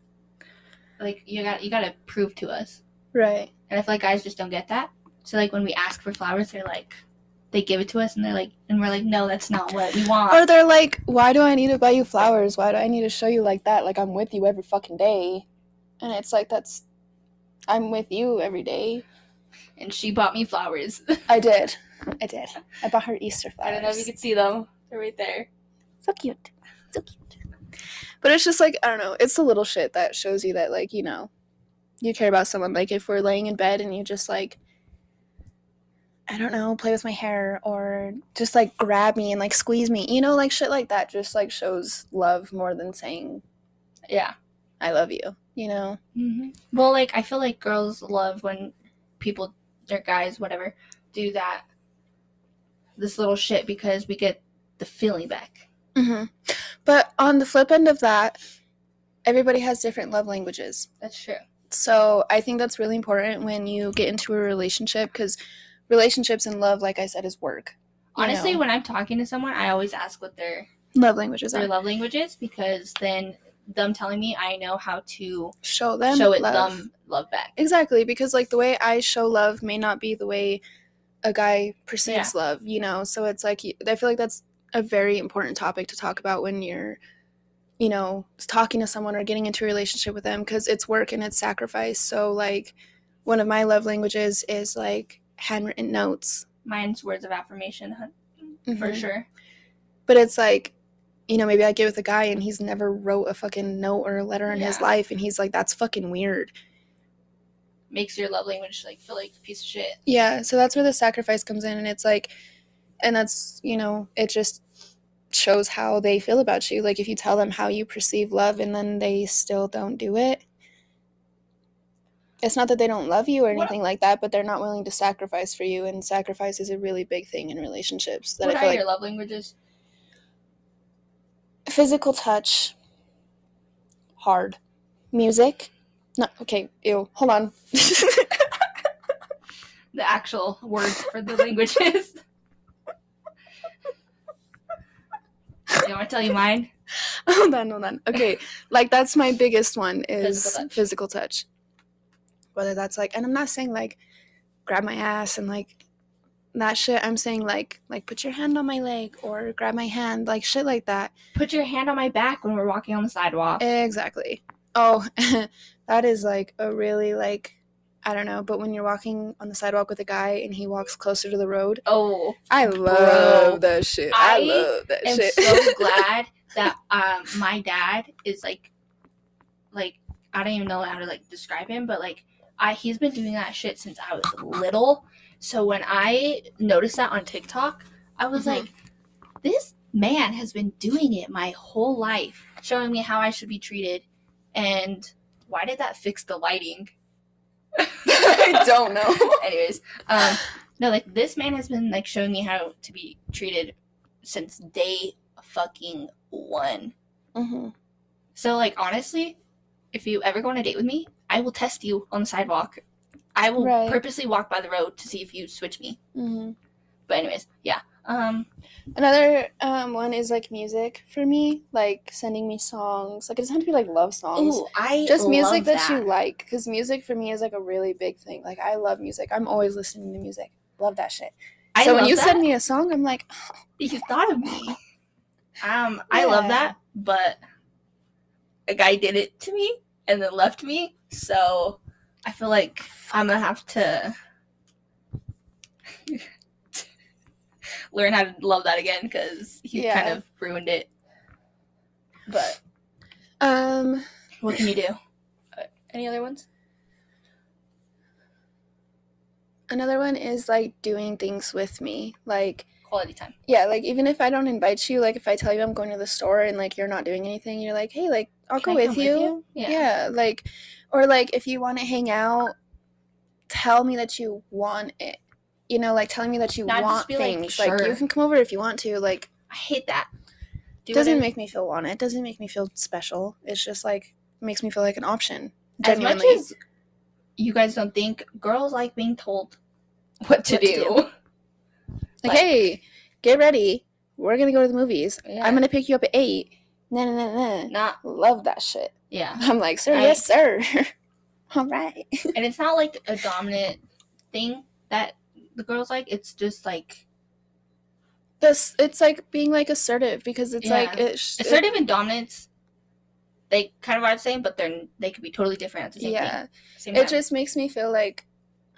Like you got you gotta prove to us. Right. And I feel like guys just don't get that. So like when we ask for flowers, they're like, they give it to us, and they're like, and we're like, no, that's not what we want. Or they're like, why do I need to buy you flowers? Why do I need to show you like that? Like I'm with you every fucking day. And it's like, that's, I'm with you every day. And she bought me flowers. I did. I did. I bought her Easter flowers. I don't know if you could see them. They're right there. So cute. So cute. But it's just like, I don't know, it's the little shit that shows you that, like, you know, you care about someone. Like, if we're laying in bed and you just, like, I don't know, play with my hair or just, like, grab me and, like, squeeze me, you know, like, shit like that just, like, shows love more than saying, Yeah. I love you, you know? hmm Well, like I feel like girls love when people, their guys, whatever, do that. This little shit because we get the feeling back. hmm But on the flip end of that, everybody has different love languages. That's true. So I think that's really important when you get into a relationship because relationships and love, like I said, is work. Honestly, know? when I'm talking to someone, I always ask what their love languages their are. love languages because then them telling me, I know how to Show them show it love. them love back. Exactly, because like the way I show love may not be the way a guy perceives love, you know. So it's like I feel like that's a very important topic to talk about when you're, you know, talking to someone or getting into a relationship with them because it's work and it's sacrifice. So like, one of my love languages is like handwritten notes Mine's words of affirmation, for Mhm. sure. But it's like, you know, maybe I get with a guy and he's never wrote a fucking note or a letter in his life, and he's like, that's fucking weird. Makes your love language like feel like a piece of shit. Yeah, so that's where the sacrifice comes in, and it's like, and that's you know, it just shows how they feel about you. Like if you tell them how you perceive love, and then they still don't do it. It's not that they don't love you or What- anything like that, but they're not willing to sacrifice for you, and sacrifice is a really big thing in relationships. That what I are feel like your love languages? Physical touch, hard, music. No, okay, ew. Hold on. The actual words for the languages. you want to tell you mine? hold on, hold on. Okay, like that's my biggest one is Physical physical touch. touch. Whether that's like, and I'm not saying like grab my ass and like that shit. I'm saying like like put your hand on my leg or grab my hand, like shit like that. Put your hand on my back when we're walking on the sidewalk. Exactly. Oh, that is like a really like I don't know, but when you're walking on the sidewalk with a guy and he walks closer to the road, oh, I love Bro, that shit. I, I love that am shit. I'm so glad that um my dad is like like I don't even know how to like describe him, but like I he's been doing that shit since I was little. So when I noticed that on TikTok, I was Mhm. like, this man has been doing it my whole life, showing me how I should be treated. And why did that fix the lighting? I don't know. Anyways, um, no, like this man has been like showing me how to be treated since day fucking one. hmm So like honestly, if you ever go on a date with me, I will test you on the sidewalk. I will Right. purposely walk by the road to see if you switch me. hmm But anyways, yeah. Um, Another um, one is like music for me, like sending me songs. Like it doesn't have to be like love songs. ooh, I Just music love that, you like, because music for me is like a really big thing. Like I love music. I'm always listening to music. Love that shit. I so when you that. send me a song, I'm like, you thought of me. Um, I love that, but a guy did it to me and then left me, so I feel like I'm gonna have to learn how to love that again because he Yeah. kind of ruined it. But um, what can you do? Uh, any other ones? another one is like doing things with me, like. Quality time. Yeah, like even if I don't invite you, like if I tell you I'm going to the store and like you're not doing anything, you're like, hey, like I'll Can go I with come you. Yeah. Yeah. like, or like if you want to hang out, tell me that you want it. You know, like telling me that you Not want be like, things. Like, you can come over if you want to. Like, I hate that. Do doesn't make me feel wanted. Doesn't make me feel special. It's just like makes me feel like an option. as much Genuinely. as you guys don't think girls like being told what to What to do. do. like, like- hey, get ready. We're gonna go to the movies. Yeah. I'm gonna pick you up at eight. Nah, nah, nah, nah. Not Love that shit. Yeah. I'm like, sir, I- yes, sir. All right. and it's not like a dominant thing that the girls like. It's just like This it's like being like assertive because it's Yeah. like it's assertive and dominance. They kind of are the same, but they're they could be totally different at the same yeah. thing. Same It time. just makes me feel like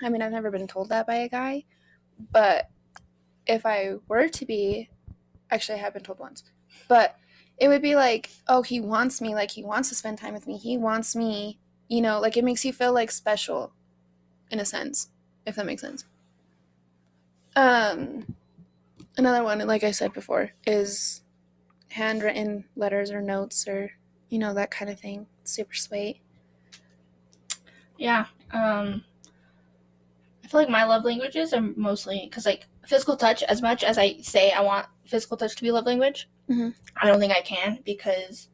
I mean, I've never been told that by a guy, but if I were to be actually I have been told once. But it would be like, oh, he wants me, like he wants to spend time with me. He wants me, you know, like it makes you feel like special in a sense, if that makes sense. Um another one, like I said before, is handwritten letters or notes or you know, that kind of thing. Super sweet. yeah. Um, I feel like my love languages are mostly because like physical touch. As much as I say I want physical touch to be love language, Mhm. I don't think I can because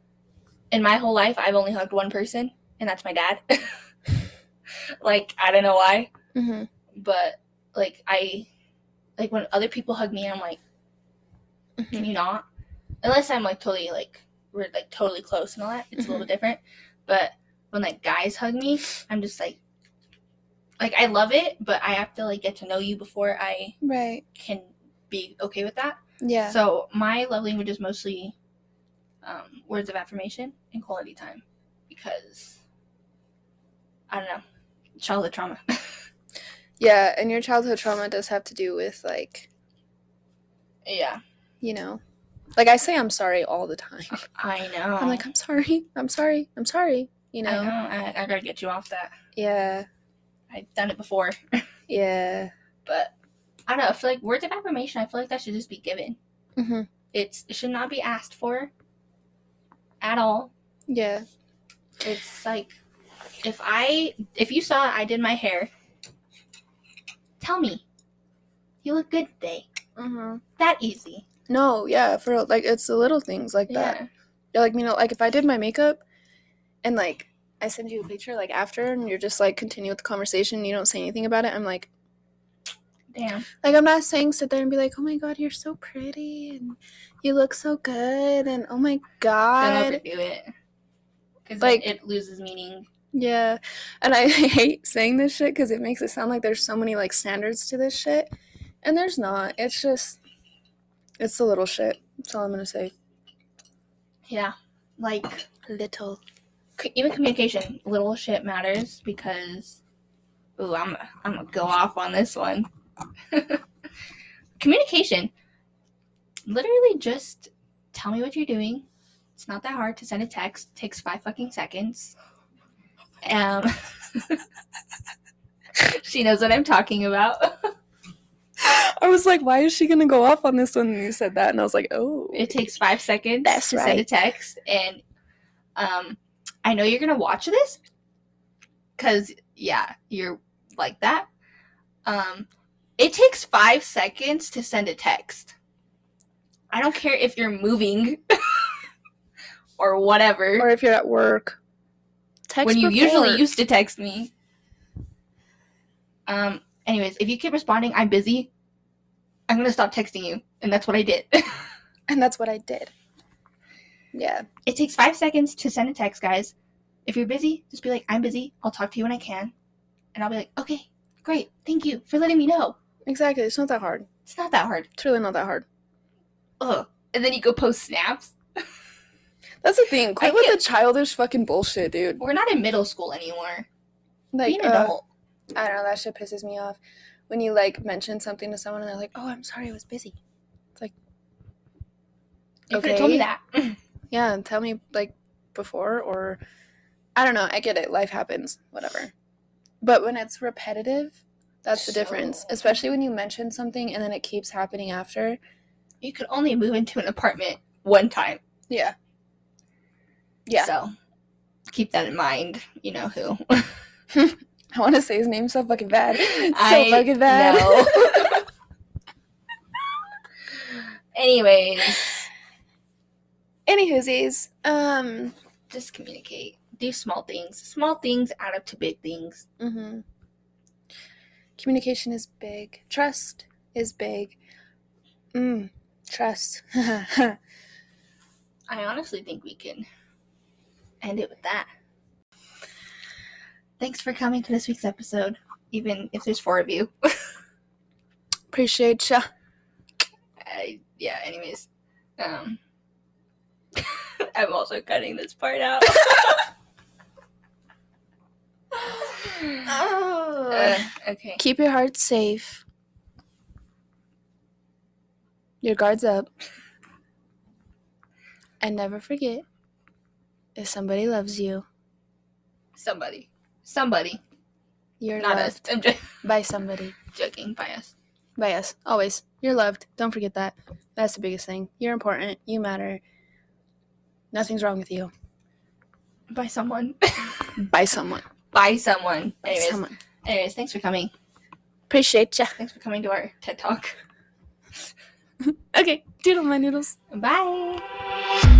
in my whole life I've only hugged one person, and that's my dad. like I don't know why. Mm-hmm. but like I like when other people hug me, I'm like, can you not? Unless I'm like totally like we're like totally close and all that, it's a little different. But when like guys hug me, I'm just like, like I love it, but I have to like get to know you before I Right. can be okay with that. Yeah. So my love language is mostly um, words of affirmation and quality time because I don't know childhood trauma. yeah, and your childhood trauma does have to do with like, yeah, you know, like I say I'm sorry all the time. I know. I'm like, I'm sorry. I'm sorry. I'm sorry. You I know. know. I, I gotta get you off that. Yeah. I've done it before, Yeah. but I don't know. I feel like words of affirmation. I feel like that should just be given. Mhm. It's it should not be asked for at all. Yeah. It's like if I if you saw I did my hair, tell me you look good today. Mhm. That easy. No, yeah, for real, like it's the little things like that. Yeah. Yeah, like you know, like if I did my makeup and like I send you a picture like after and you're just like continue with the conversation, you don't say anything about it, I'm like Damn. like I'm not saying sit there and be like, Oh my god, you're so pretty and you look so good and oh my god. Don't overdo it. Because Like- it, it loses meaning. Yeah. And I hate saying this shit because it makes it sound like there's so many like standards to this shit. And there's not. It's just it's the little shit. That's all I'm gonna say. Yeah. Like Little. even communication, little shit matters because. Ooh, I'm I'm gonna go off on this one. communication. Literally, just tell me what you're doing. It's not that hard to send a text. It takes five fucking seconds. Um, she knows what I'm talking about. I was like, why is she gonna go off on this when you said that? And I was like, oh. It takes five seconds That's to send a text, and um, I know you're gonna watch this, cause yeah, you're like that. Um, it takes five seconds to send a text. I don't care if you're moving or whatever. or if you're at work. Text when you before. usually used to text me. Um. Anyways, if you keep responding, I'm busy. I'm gonna stop texting you, and that's what I did. And that's what I did. Yeah. It takes five seconds to send a text, guys. If you're busy, just be like, I'm busy. I'll talk to you when I can. And I'll be like, okay, great. Thank you for letting me know. Exactly. It's not that hard. It's not that hard. It's really not that hard. Ugh. And then you go post snaps. That's the thing. Quit with the childish fucking bullshit, dude. We're not in middle school anymore. Like, Be an uh, adult. I don't know. That shit pisses me off. When you like mention something to someone and they're like, "Oh, I'm sorry, I was busy." It's like, you could have told me that. Yeah, tell me like before or I don't know. I get it. Life happens. Whatever. But when it's repetitive, that's the difference. Especially when you mention something and then it keeps happening after. you could only move into an apartment one time. Yeah. Yeah. So keep that in mind. You know who. I want to say his name so fucking bad. So I fucking bad. know. Anyways, Anywhoosies, um, just communicate. Do small things. Small things add up to big things. hmm communication is big. Trust is big. Mm, trust. I honestly think we can end it with that. Thanks for coming to this week's episode, even if there's four of you. Appreciate ya. I, yeah, anyways. Um, I'm also cutting this part out. Uh, okay. Keep your heart safe. Your guards up. And never forget if somebody loves you, Somebody. Somebody. you're Not us. loved I'm just by somebody. joking. By us. By us. Always. You're loved. Don't forget that. That's the biggest thing. You're important. You matter. Nothing's wrong with you. By someone. By someone. By someone. By Anyways. someone. Anyways, thanks for coming. Appreciate ya. Thanks for coming to our TED Talk. Okay. Doodle my noodles. Bye.